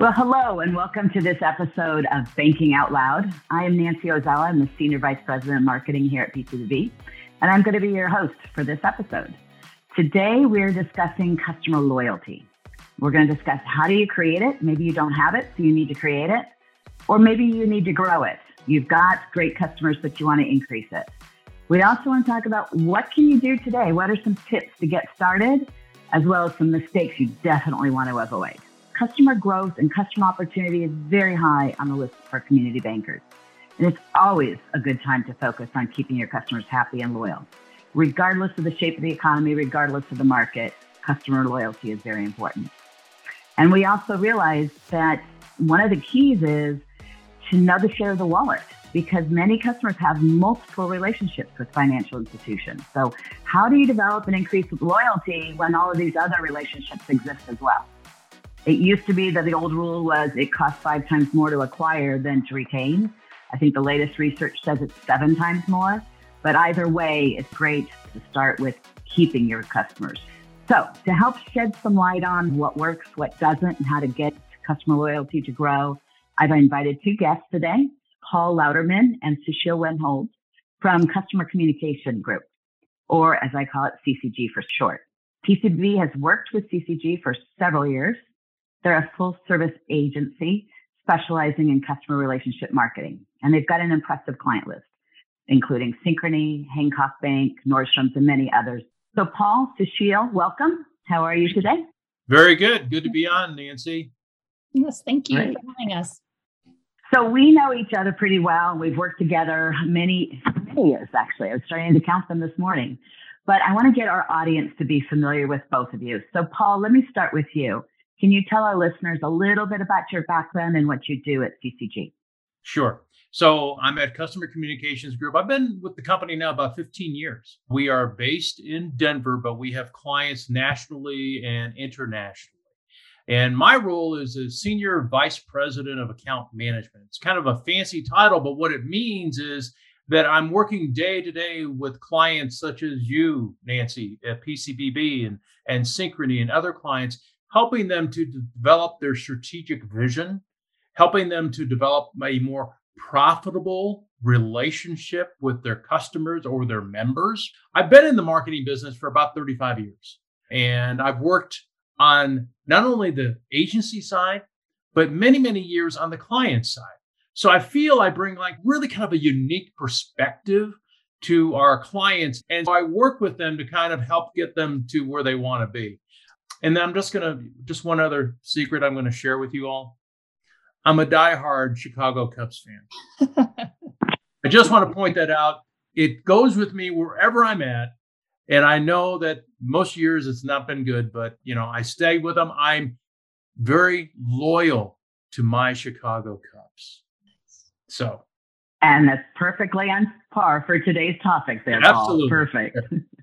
Well, hello, and welcome to this episode of Banking Out Loud. I am Nancy Ozawa. I'm the Senior Vice President of Marketing here at PCBB, and I'm going to be your host for this episode. Today, we're discussing customer loyalty. We're going to discuss how do you create it? Maybe you don't have it, so you need to create it, or maybe you need to grow it. You've got great customers, but you want to increase it. We also want to talk about what can you do today? What are some tips to get started, as well as some mistakes you definitely want to avoid customer growth and customer opportunity is very high on the list for community bankers. And it's always a good time to focus on keeping your customers happy and loyal. Regardless of the shape of the economy, regardless of the market, customer loyalty is very important. And we also realize that one of the keys is to know the share of the wallet because many customers have multiple relationships with financial institutions. So, how do you develop and increase loyalty when all of these other relationships exist as well? It used to be that the old rule was it costs five times more to acquire than to retain. I think the latest research says it's seven times more. But either way, it's great to start with keeping your customers. So, to help shed some light on what works, what doesn't, and how to get customer loyalty to grow, I've invited two guests today Paul Louderman and Sushil Wenholz from Customer Communication Group, or as I call it, CCG for short. PCBB has worked with CCG for several years they're a full service agency specializing in customer relationship marketing, and they've got an impressive client list, including Synchrony, Hancock Bank, Nordstrom's, and many others. So, Paul, Sushil, welcome. How are you today? Very good. Good to be on, Nancy. Yes, thank you Great. for having us. So we know each other pretty well. We've worked together many, many years, actually. I was starting to count them this morning. But I want to get our audience to be familiar with both of you. So, Paul, let me start with you. Can you tell our listeners a little bit about your background and what you do at CCG? Sure. So I'm at Customer Communications Group. I've been with the company now about 15 years. We are based in Denver, but we have clients nationally and internationally. And my role is a senior vice president of account management. It's kind of a fancy title, but what it means is that I'm working day to day with clients such as you, Nancy, at PCBB and, and Synchrony and other clients helping them to develop their strategic vision, helping them to develop a more profitable relationship with their customers or their members. I've been in the marketing business for about 35 years, and I've worked on not only the agency side, but many, many years on the client side. So I feel I bring like really kind of a unique perspective to our clients. And so I work with them to kind of help get them to where they want to be. And then I'm just going to, just one other secret I'm going to share with you all. I'm a diehard Chicago Cubs fan. I just want to point that out. It goes with me wherever I'm at. And I know that most years it's not been good, but you know, I stay with them. I'm very loyal to my Chicago Cubs. So and that's perfectly on par for today's topic there, Absolutely. Paul. Perfect.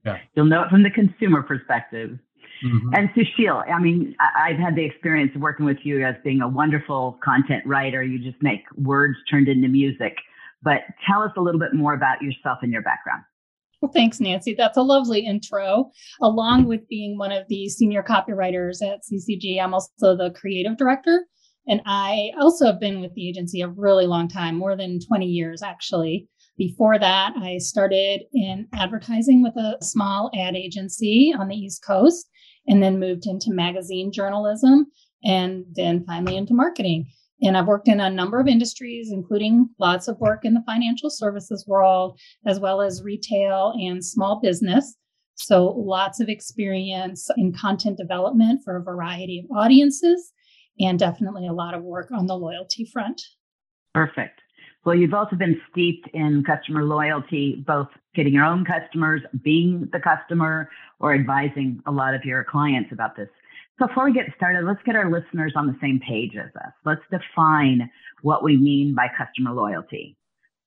Yeah. You'll know it from the consumer perspective. Mm-hmm. And Sushil, I mean, I, have had the experience of working with you as being a wonderful content writer. You just make words turned into music. But tell us a little bit more about yourself and your background. Well, thanks, Nancy. That's a lovely intro. Along with being one of the senior copywriters at CCG, I'm also the creative director. And I also have been with the agency a really long time, more than 20 years, actually. Before that, I started in advertising with a small ad agency on the East Coast and then moved into magazine journalism and then finally into marketing. And I've worked in a number of industries, including lots of work in the financial services world, as well as retail and small business. So lots of experience in content development for a variety of audiences, and definitely a lot of work on the loyalty front. Perfect. Well, you've also been steeped in customer loyalty, both getting your own customers, being the customer, or advising a lot of your clients about this. Before we get started, let's get our listeners on the same page as us. Let's define what we mean by customer loyalty.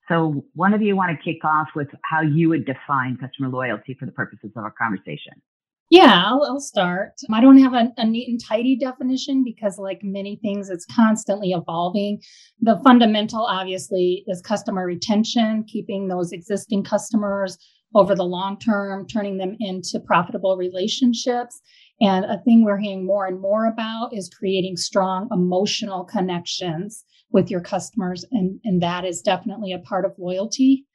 So one of you want to kick off with how you would define customer loyalty for the purposes of our conversation. Yeah, I'll, I'll start. I don't have a, a, neat and tidy definition because, like many things, it's constantly evolving. The fundamental, obviously, is customer retention, keeping those existing customers over the long term, turning them into profitable relationships. And a thing we're hearing more and more about is creating strong emotional connections with your customers. And, and that is definitely a part of loyalty.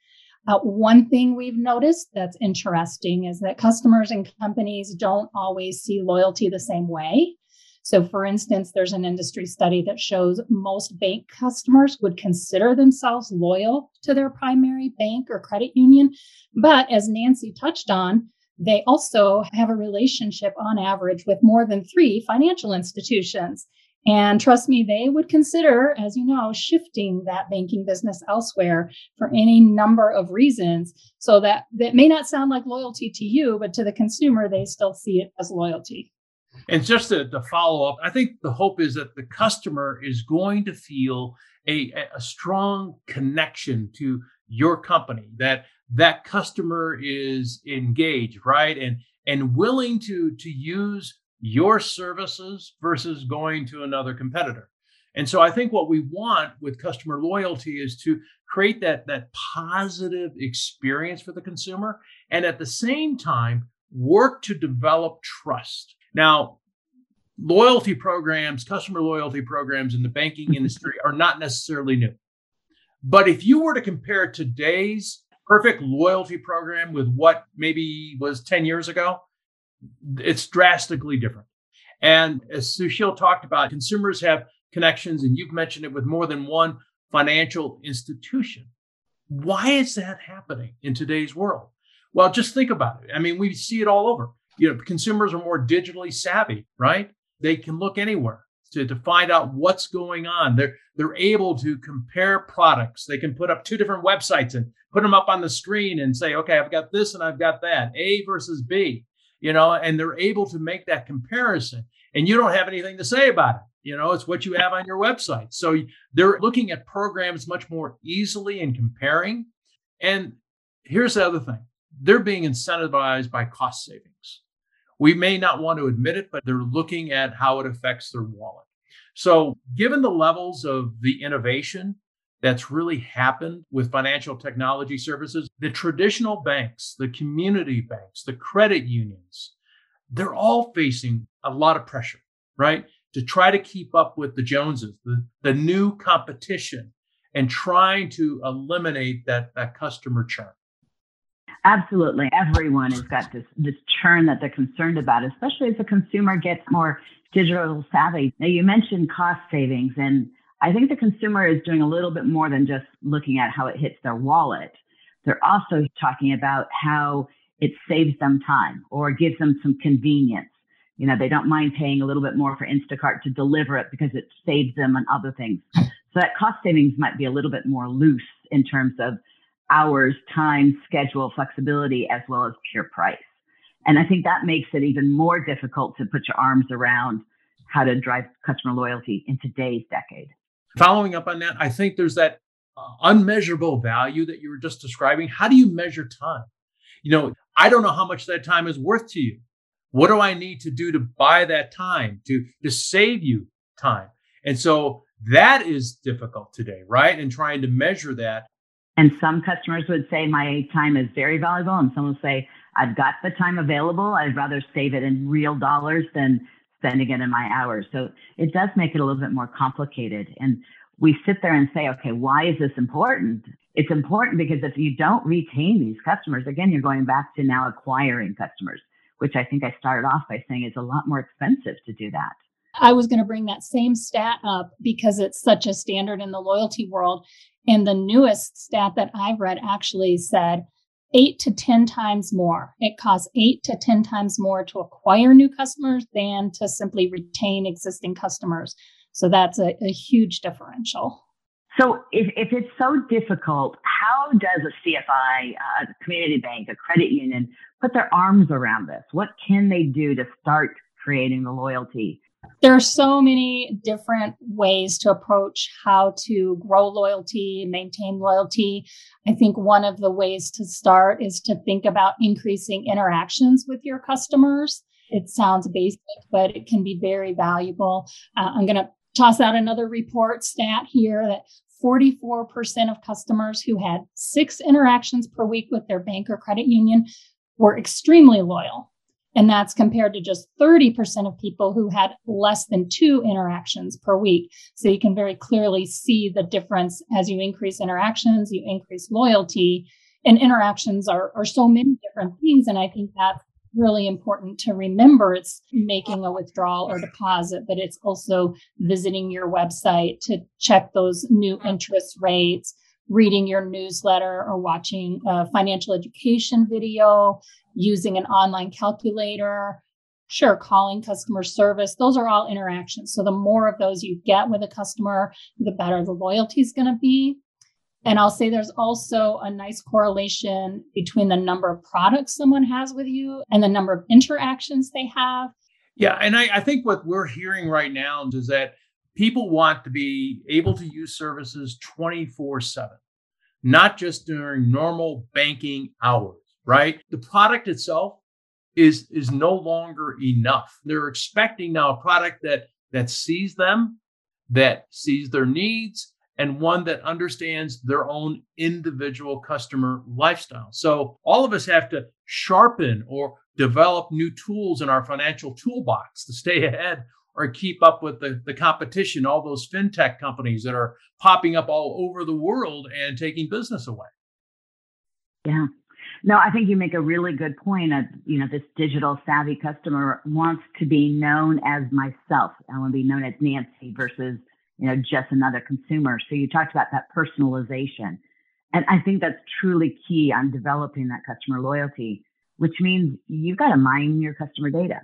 Uh, one thing we've noticed that's interesting is that customers and companies don't always see loyalty the same way. So, for instance, there's an industry study that shows most bank customers would consider themselves loyal to their primary bank or credit union. But as Nancy touched on, they also have a relationship on average with more than three financial institutions. And trust me, they would consider, as you know, shifting that banking business elsewhere for any number of reasons. So that that may not sound like loyalty to you, but to the consumer, they still see it as loyalty. And just to, to follow up, I think the hope is that the customer is going to feel a, a strong connection to your company, that that customer is engaged, right? And and willing to to use your services versus going to another competitor. And so I think what we want with customer loyalty is to create that, that positive experience for the consumer and at the same time work to develop trust. Now, loyalty programs, customer loyalty programs in the banking industry are not necessarily new. But if you were to compare today's perfect loyalty program with what maybe was 10 years ago, it's drastically different. And as Sushil talked about, consumers have connections, and you've mentioned it with more than one financial institution. Why is that happening in today's world? Well, just think about it. I mean, we see it all over. You know, consumers are more digitally savvy, right? They can look anywhere to, to find out what's going on. They're they're able to compare products. They can put up two different websites and put them up on the screen and say, okay, I've got this and I've got that, A versus B you know, and they're able to make that comparison. And you don't have anything to say about it. You know, it's what you have on your website. So they're looking at programs much more easily and comparing. And here's the other thing they're being incentivized by cost savings. We may not want to admit it, but they're looking at how it affects their wallet. So, given the levels of the innovation that's really happened with financial technology services. The traditional banks, the community banks, the credit unions, they're all facing a lot of pressure, right? To try to keep up with the Joneses, the, the new competition, and trying to eliminate that, that customer churn. Absolutely. Everyone has got this, this churn that they're concerned about, especially as the consumer gets more digital savvy. Now, you mentioned cost savings, and I think the consumer is doing a little bit more than just looking at how it hits their wallet. They're also talking about how it saves them time or gives them some convenience. You know, they don't mind paying a little bit more for Instacart to deliver it because it saves them on other things. So that cost savings might be a little bit more loose in terms of hours, time, schedule, flexibility, as well as pure price. And I think that makes it even more difficult to put your arms around how to drive customer loyalty in today's decade. Following up on that, I think there's that uh, unmeasurable value that you were just describing. How do you measure time? You know, I don't know how much that time is worth to you. What do I need to do to buy that time to to save you time? And so that is difficult today, right? And trying to measure that. And some customers would say my time is very valuable, and some will say I've got the time available. I'd rather save it in real dollars than spending it in my hours. So it does make it a little bit more complicated. And we sit there and say, okay, why is this important? It's important because if you don't retain these customers, again, you're going back to now acquiring customers, which I think I started off by saying is a lot more expensive to do that. I was going to bring that same stat up because it's such a standard in the loyalty world. And the newest stat that I've read actually said eight to 10 times more. It costs eight to 10 times more to acquire new customers than to simply retain existing customers. So that's a, a huge differential. So if, if it's so difficult, how does a CFI, uh, a community bank, a credit union put their arms around this? What can they do to start creating the loyalty there are so many different ways to approach how to grow loyalty, maintain loyalty. I think one of the ways to start is to think about increasing interactions with your customers. It sounds basic, but it can be very valuable. Uh, I'm going to toss out another report stat here that 44% of customers who had six interactions per week with their bank or credit union were extremely loyal And that's compared to just 30% of people who had less than two interactions per week. So you can very clearly see the difference as you increase interactions, you increase loyalty. And interactions are, are so many different things. And I think that's really important to remember. It's making a withdrawal or deposit, but it's also visiting your website to check those new interest rates, reading your newsletter or watching a financial education video, using an online calculator, sure, calling customer service. Those are all interactions. So the more of those you get with a customer, the better the loyalty is going to be. And I'll say there's also a nice correlation between the number of products someone has with you and the number of interactions they have. Yeah. And I, I think what we're hearing right now is that people want to be able to use services 24 7, not just during normal banking hours, right? The product itself is, is no longer enough. They're expecting now a product that, that sees them, that sees their needs, and one that understands their own individual customer lifestyle. So all of us have to sharpen or develop new tools in our financial toolbox to stay ahead or keep up with the, the competition, all those fintech companies that are popping up all over the world and taking business away. Yeah. No, I think you make a really good point of, you know, this digital savvy customer wants to be known as myself. I want to be known as Nancy versus you know, just another consumer. So you talked about that personalization. And I think that's truly key on developing that customer loyalty, which means you've got to mine your customer data.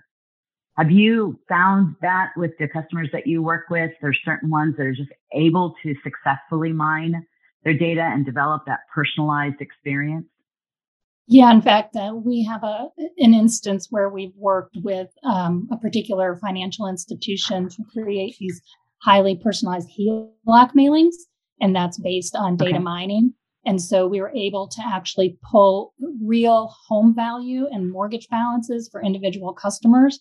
Have you found that with the customers that you work with? There's certain ones that are just able to successfully mine their data and develop that personalized experience? Yeah, in fact, uh, we have a an instance where we've worked with um, a particular financial institution to create these highly personalized HELOC mailings, and that's based on data okay. mining. And so we were able to actually pull real home value and mortgage balances for individual customers,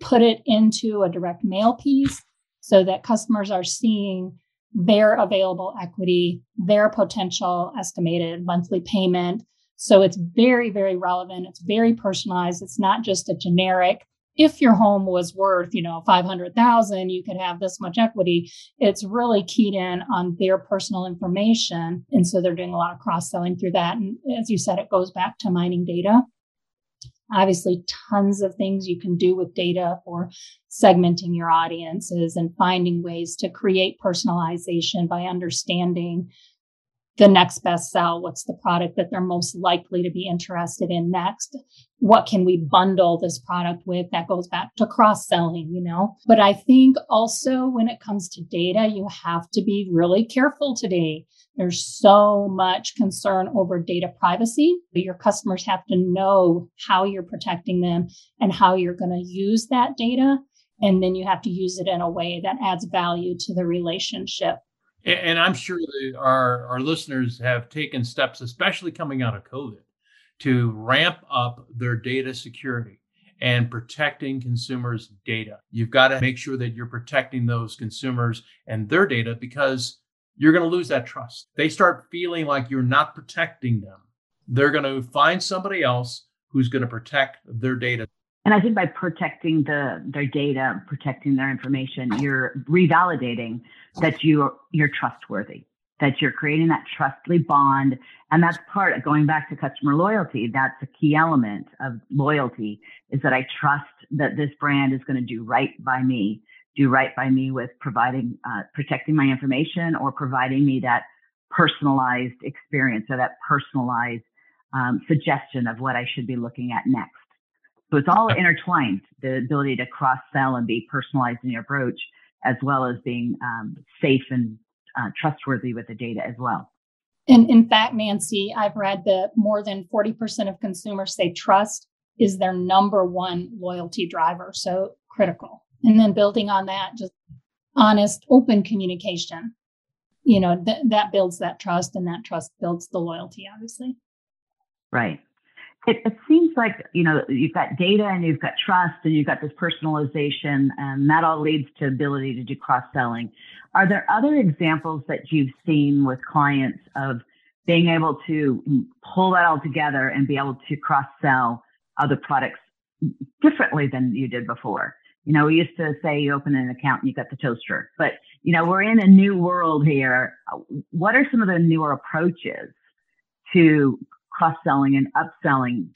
put it into a direct mail piece so that customers are seeing their available equity, their potential estimated monthly payment. So it's very, very relevant. It's very personalized. It's not just a generic if your home was worth, you know, 500,000, you could have this much equity. It's really keyed in on their personal information. And so they're doing a lot of cross selling through that. And as you said, it goes back to mining data. Obviously, tons of things you can do with data for segmenting your audiences and finding ways to create personalization by understanding the next best sell? What's the product that they're most likely to be interested in next? What can we bundle this product with that goes back to cross selling, you know? But I think also when it comes to data, you have to be really careful today. There's so much concern over data privacy. Your customers have to know how you're protecting them and how you're going to use that data. And then you have to use it in a way that adds value to the relationship. And I'm sure our, our listeners have taken steps, especially coming out of COVID, to ramp up their data security and protecting consumers' data. You've got to make sure that you're protecting those consumers and their data because you're going to lose that trust. They start feeling like you're not protecting them. They're going to find somebody else who's going to protect their data. And I think by protecting the their data, protecting their information, you're revalidating that you you're trustworthy, that you're creating that trustly bond, and that's part of going back to customer loyalty. That's a key element of loyalty is that I trust that this brand is going to do right by me, do right by me with providing uh, protecting my information or providing me that personalized experience or that personalized um, suggestion of what I should be looking at next. So it's all intertwined, the ability to cross sell and be personalized in your approach as well as being um, safe and uh, trustworthy with the data as well. And in fact, Nancy, I've read that more than 40% of consumers say trust is their number one loyalty driver. So critical. And then building on that, just honest, open communication. You know, th- that builds that trust and that trust builds the loyalty, obviously. Right it, it, seems like you know you've got data and you've got trust and you've got this personalization and that all leads to ability to do cross selling are there other examples that you've seen with clients of being able to pull that all together and be able to cross sell other products differently than you did before. You know, we used to say you open an account and you got the toaster, but you know, we're in a new world here. What are some of the newer approaches to cross selling and upselling?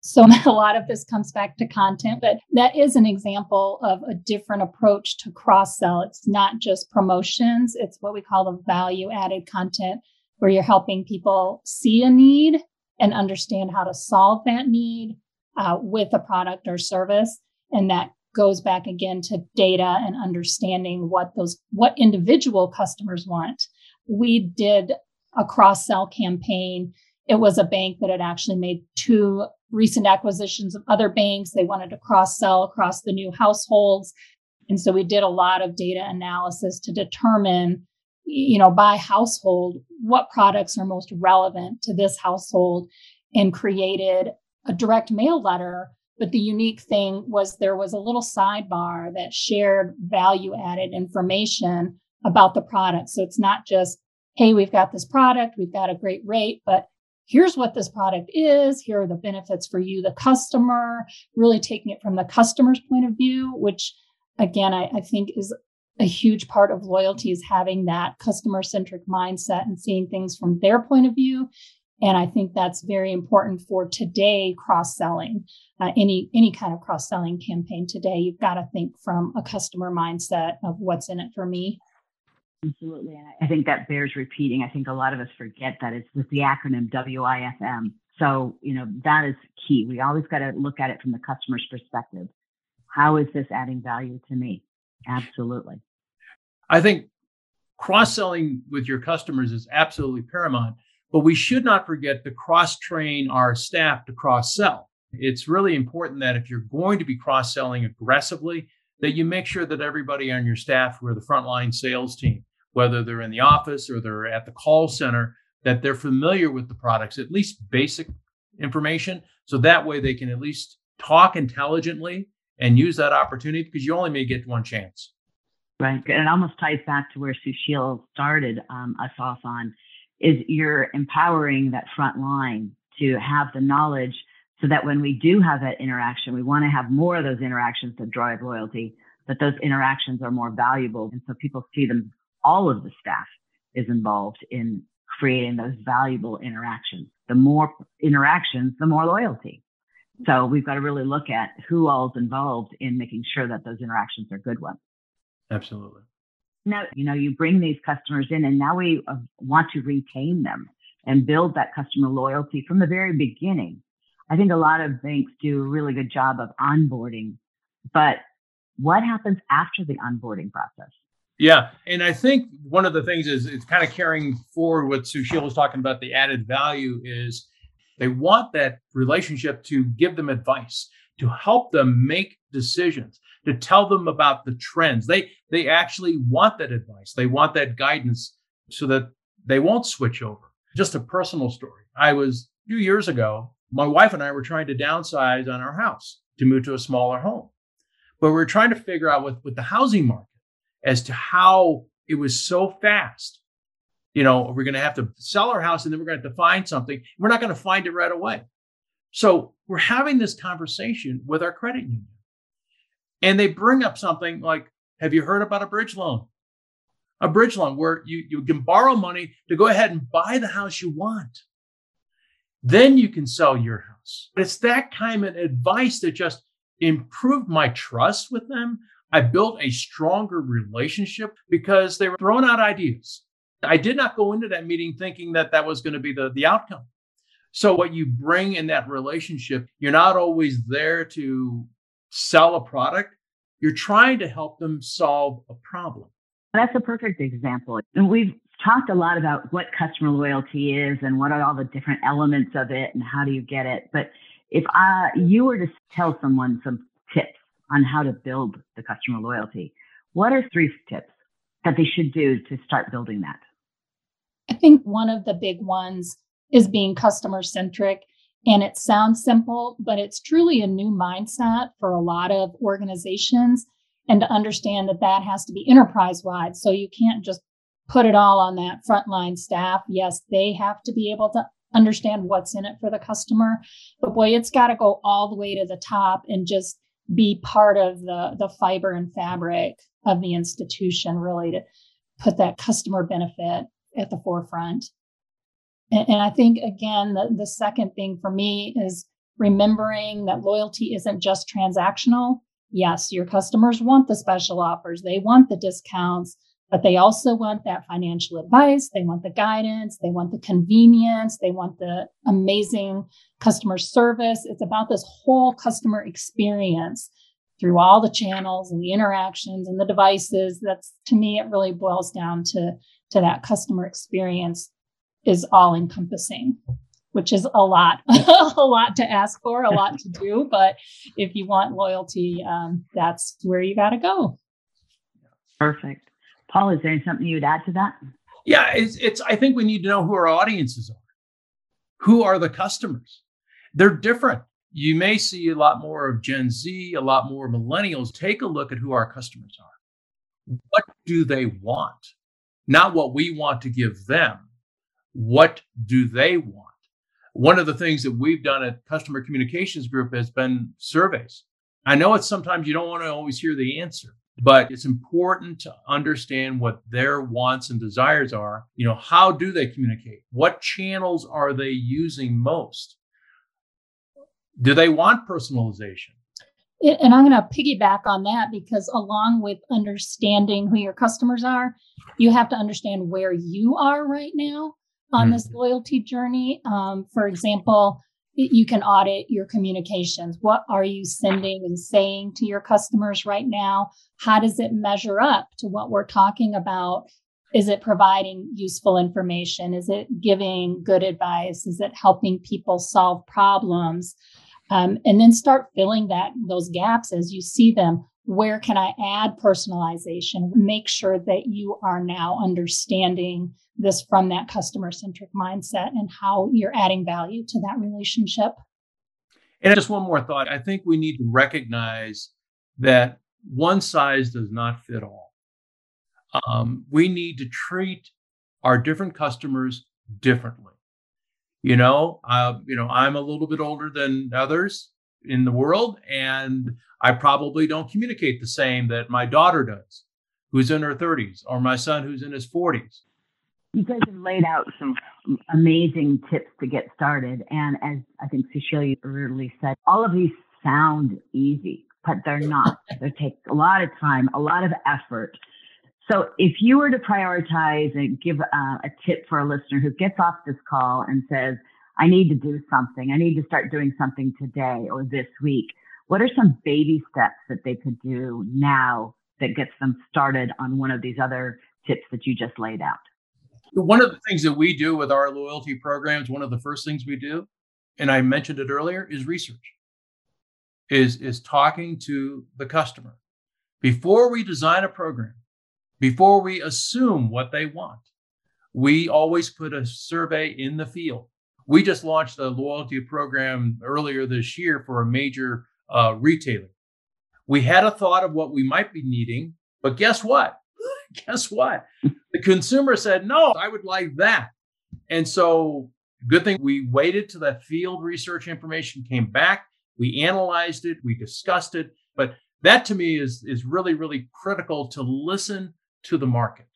So a lot of this comes back to content, but that is an example of a different approach to cross sell. It's not just promotions, it's what we call the value added content, where you're helping people see a need and understand how to solve that need uh, with a product or service. And that goes back again to data and understanding what those what individual customers want. We did a cross sell campaign. It was a bank that had actually made two recent acquisitions of other banks. They wanted to cross sell across the new households. And so we did a lot of data analysis to determine, you know, by household, what products are most relevant to this household and created a direct mail letter but the unique thing was there was a little sidebar that shared value added information about the product. So it's not just, hey, we've got this product, we've got a great rate, but here's what this product is. Here are the benefits for you, the customer, really taking it from the customer's point of view, which again, I, I think is a huge part of loyalty is having that customer centric mindset and seeing things from their point of view and I think that's very important for today cross selling. Uh, any any kind of cross selling campaign today, you've got to think from a customer mindset of what's in it for me. Absolutely, and I think that bears repeating. I think a lot of us forget that it's with the acronym WIFM. So you know that is key. We always got to look at it from the customer's perspective. How is this adding value to me? Absolutely. I think cross selling with your customers is absolutely paramount but we should not forget to cross train our staff to cross sell. It's really important that if you're going to be cross selling aggressively, that you make sure that everybody on your staff who are the frontline sales team, whether they're in the office or they're at the call center, that they're familiar with the products, at least basic information. So that way they can at least talk intelligently and use that opportunity because you only may get one chance. Right. And it almost ties back to where Sushil started um, us off on is you're empowering that front line to have the knowledge so that when we do have that interaction, we want to have more of those interactions to drive loyalty, that those interactions are more valuable. And so people see them, all of the staff is involved in creating those valuable interactions. The more interactions, the more loyalty. So we've got to really look at who all is involved in making sure that those interactions are good ones. Absolutely. Now, you know, you bring these customers in and now we uh, want to retain them and build that customer loyalty from the very beginning. I think a lot of banks do a really good job of onboarding, but what happens after the onboarding process? Yeah. And I think one of the things is it's kind of carrying forward what Sushil was talking about the added value is they want that relationship to give them advice, to help them make decisions to tell them about the trends. They they actually want that advice. They want that guidance so that they won't switch over. Just a personal story. I was a few years ago, my wife and I were trying to downsize on our house to move to a smaller home. But we we're trying to figure out with, with the housing market as to how it was so fast. You know, we're going to have to sell our house and then we're going to have to find something. We're not going to find it right away. So we're having this conversation with our credit union. And they bring up something like, have you heard about a bridge loan? A bridge loan where you, you can borrow money to go ahead and buy the house you want. Then you can sell your house. But it's that kind of advice that just improved my trust with them. I built a stronger relationship because they were throwing out ideas. I did not go into that meeting thinking that that was going to be the, the outcome. So, what you bring in that relationship, you're not always there to sell a product, you're trying to help them solve a problem. That's a perfect example. And we've talked a lot about what customer loyalty is and what are all the different elements of it and how do you get it. But if I, you were to tell someone some tips on how to build the customer loyalty, what are three tips that they should do to start building that? I think one of the big ones is being customer centric and it sounds simple, but it's truly a new mindset for a lot of organizations. And to understand that that has to be enterprise wide. So you can't just put it all on that frontline staff. Yes, they have to be able to understand what's in it for the customer. But boy, it's got to go all the way to the top and just be part of the, the fiber and fabric of the institution, really to put that customer benefit at the forefront. And, and I think, again, the, the second thing for me is remembering that loyalty isn't just transactional. Yes, your customers want the special offers, they want the discounts, but they also want that financial advice. They want the guidance. They want the convenience. They want the amazing customer service. It's about this whole customer experience through all the channels and the interactions and the devices. That's to me, it really boils down to, to that customer experience is all encompassing, which is a lot, a lot to ask for, a lot to do. But if you want loyalty, um, that's where you got to go. Perfect. Paul, is there something you'd add to that? Yeah, it's, it's, I think we need to know who our audiences are. Who are the customers? They're different. You may see a lot more of Gen Z, a lot more millennials. Take a look at who our customers are. What do they want? Not what we want to give them. What do they want? One of the things that we've done at Customer Communications Group has been surveys. I know it's sometimes you don't want to always hear the answer, but it's important to understand what their wants and desires are. You know how do they communicate? What channels are they using most? Do they want personalization? And i'm going to piggyback on that because along with understanding who your customers are you have to understand where you are right now on mm-hmm. this loyalty journey. Um, for example you can audit your communications. What are you sending and saying to your customers right now? How does it measure up to what we're talking about? Is it providing useful information? Is it giving good advice? Is it helping people solve problems? Um, and then start filling that those gaps as you see them. Where can I add personalization? Make sure that you are now understanding this from that customer centric mindset and how you're adding value to that relationship. And just one more thought I think we need to recognize that one size does not fit all. Um, we need to treat our different customers differently. You know, uh, you know, I'm a little bit older than others in the world, and I probably don't communicate the same that my daughter does, who's in her 30s, or my son who's in his 40s you guys have laid out some amazing tips to get started. And as I think Sushil really said, all of these sound easy, but they're not. they take a lot of time, a lot of effort. So if you were to prioritize and give a, a tip for a listener who gets off this call and says, I need to do something, I need to start doing something today or this week, what are some baby steps that they could do now that gets them started on one of these other tips that you just laid out? One of the things that we do with our loyalty programs, one of the first things we do, and I mentioned it earlier, is research. Is is talking to the customer before we design a program, before we assume what they want. We always put a survey in the field. We just launched a loyalty program earlier this year for a major uh, retailer. We had a thought of what we might be needing, but guess what? guess what? The consumer said, no, I would like that. And so, good thing we waited till that field research information came back. We analyzed it, we discussed it. But that to me is, is really, really critical to listen to the market.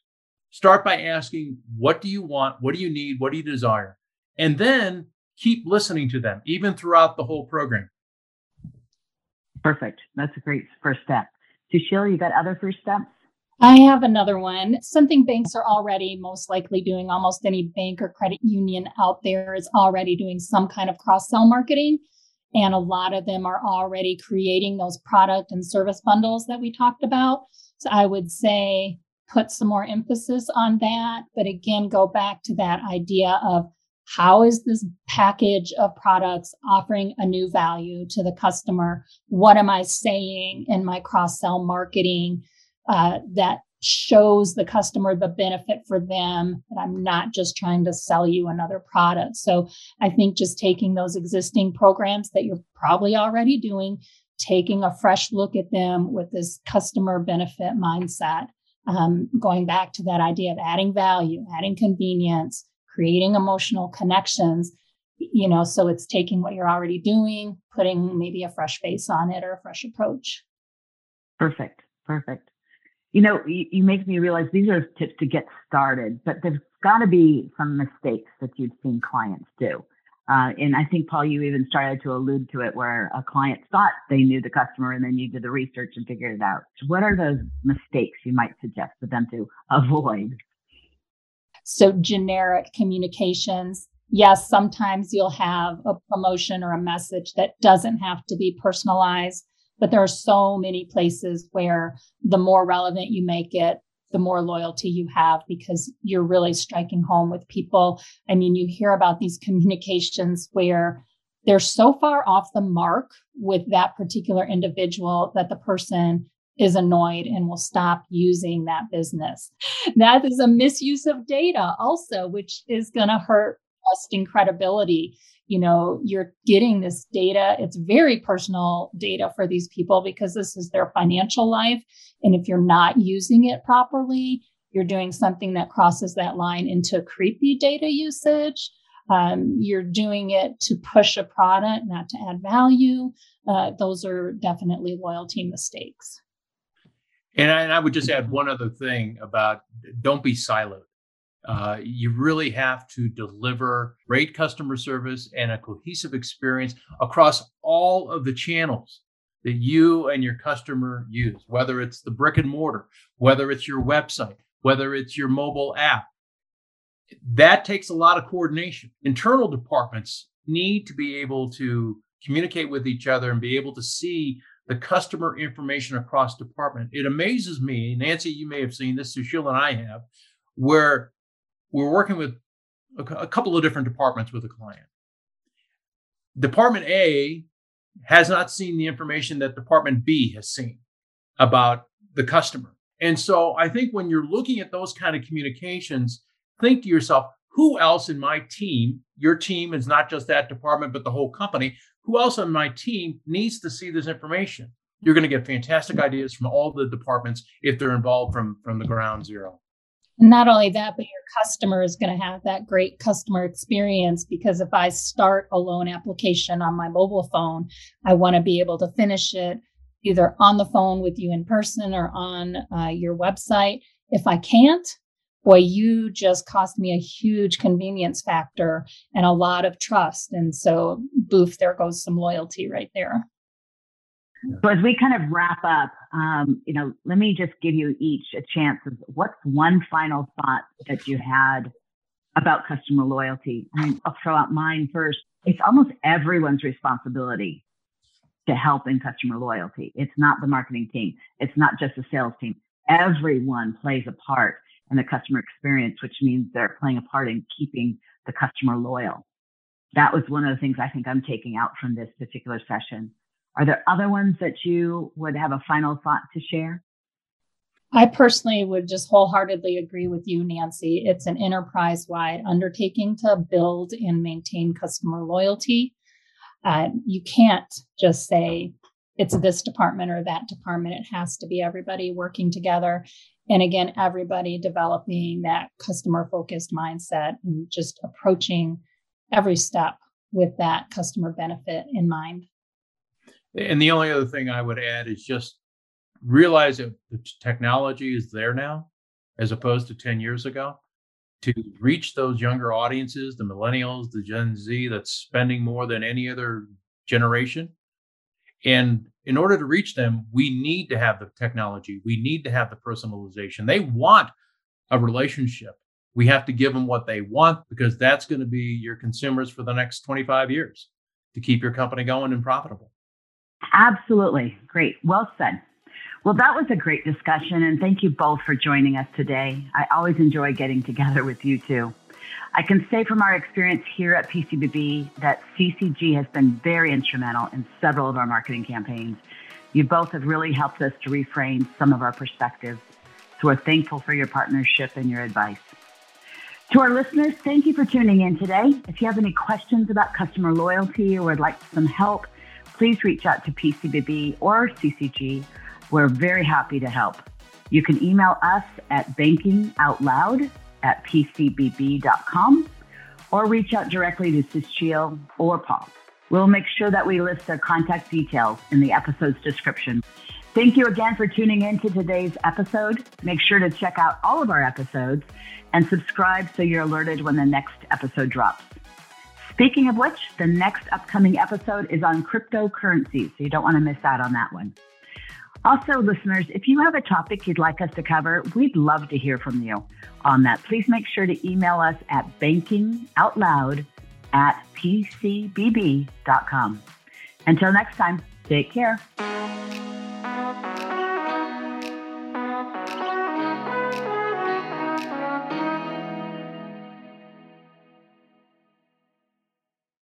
Start by asking, what do you want? What do you need? What do you desire? And then keep listening to them, even throughout the whole program. Perfect. That's a great first step. Sushil, you got other first steps? I have another one. Something banks are already most likely doing. Almost any bank or credit union out there is already doing some kind of cross sell marketing. And a lot of them are already creating those product and service bundles that we talked about. So I would say put some more emphasis on that. But again, go back to that idea of how is this package of products offering a new value to the customer? What am I saying in my cross sell marketing? uh, that shows the customer the benefit for them that i'm not just trying to sell you another product so i think just taking those existing programs that you're probably already doing taking a fresh look at them with this customer benefit mindset um, going back to that idea of adding value adding convenience creating emotional connections you know, so it's taking what you're already doing, putting maybe a fresh face on it or a fresh approach. Perfect. Perfect. You know, you, you make me realize these are tips to get started, but there's got to be some mistakes that you've seen clients do. Uh, and I think, Paul, you even started to allude to it where a client thought they knew the customer and then you did the research and figured it out. So what are those mistakes you might suggest for them to avoid? So, generic communications. Yes, sometimes you'll have a promotion or a message that doesn't have to be personalized, but there are so many places where the more relevant you make it, the more loyalty you have because you're really striking home with people. I mean, you hear about these communications where they're so far off the mark with that particular individual that the person is annoyed and will stop using that business. That is a misuse of data also, which is going to hurt trust and credibility. You know, you're getting this data. It's very personal data for these people because this is their financial life. And if you're not using it properly, you're doing something that crosses that line into creepy data usage. Um, you're doing it to push a product, not to add value. Uh, those are definitely loyalty mistakes. And I, and I, would just add one other thing about don't be siloed. Uh, you really have to deliver great customer service and a cohesive experience across all of the channels that you and your customer use, whether it's the brick and mortar, whether it's your website, whether it's your mobile app. That takes a lot of coordination. Internal departments need to be able to communicate with each other and be able to see the customer information across department. It amazes me, Nancy, you may have seen this, Sushil and I have, where we're working with a, a couple of different departments with a client. Department A has not seen the information that Department B has seen about the customer. And so I think when you're looking at those kind of communications, think to yourself, who else in my team, your team is not just that department, but the whole company, who else on my team needs to see this information? You're going to get fantastic ideas from all the departments if they're involved from, from the ground zero. Not only that, but your customer is going to have that great customer experience because if I start a loan application on my mobile phone, I want to be able to finish it either on the phone with you in person or on uh, your website. If I can't, boy, you just cost me a huge convenience factor and a lot of trust. And so, boof, there goes some loyalty right there. So as we kind of wrap up, um, you know, let me just give you each a chance of what's one final thought that you had about customer loyalty. I mean, I'll throw out mine first. It's almost everyone's responsibility to help in customer loyalty. It's not the marketing team. It's not just the sales team. Everyone plays a part in the customer experience, which means they're playing a part in keeping the customer loyal. That was one of the things I think I'm taking out from this particular session. Are there other ones that you would have a final thought to share? I personally would just wholeheartedly agree with you, Nancy. It's an enterprise wide undertaking to build and maintain customer loyalty. Uh, you can't just say it's this department or that department. It has to be everybody working together. And again, everybody developing that customer focused mindset and just approaching every step with that customer benefit in mind. And the only other thing I would add is just realize that the technology is there now, as opposed to 10 years ago, to reach those younger audiences, the millennials, the Gen Z that's spending more than any other generation. And in order to reach them, we need to have the technology. We need to have the personalization. They want a relationship. We have to give them what they want because that's going to be your consumers for the next 25 years to keep your company going and profitable. Absolutely. Great. Well said. Well, that was a great discussion, and thank you both for joining us today. I always enjoy getting together with you two. I can say from our experience here at PCBB that CCG has been very instrumental in several of our marketing campaigns. You both have really helped us to reframe some of our perspectives. So we're thankful for your partnership and your advice. To our listeners, thank you for tuning in today. If you have any questions about customer loyalty or would like some help, please reach out to PCBB or CCG. We're very happy to help. You can email us at bankingoutloud at pcbb.com or reach out directly to Sushil or Paul. We'll make sure that we list their contact details in the episode's description. Thank you again for tuning in to today's episode. Make sure to check out all of our episodes and subscribe so you're alerted when the next episode drops. Speaking of which, the next upcoming episode is on cryptocurrency, so you don't want to miss out on that one. Also, listeners, if you have a topic you'd like us to cover, we'd love to hear from you on that. Please make sure to email us at bankingoutloud at pcbb.com. Until next time, take care.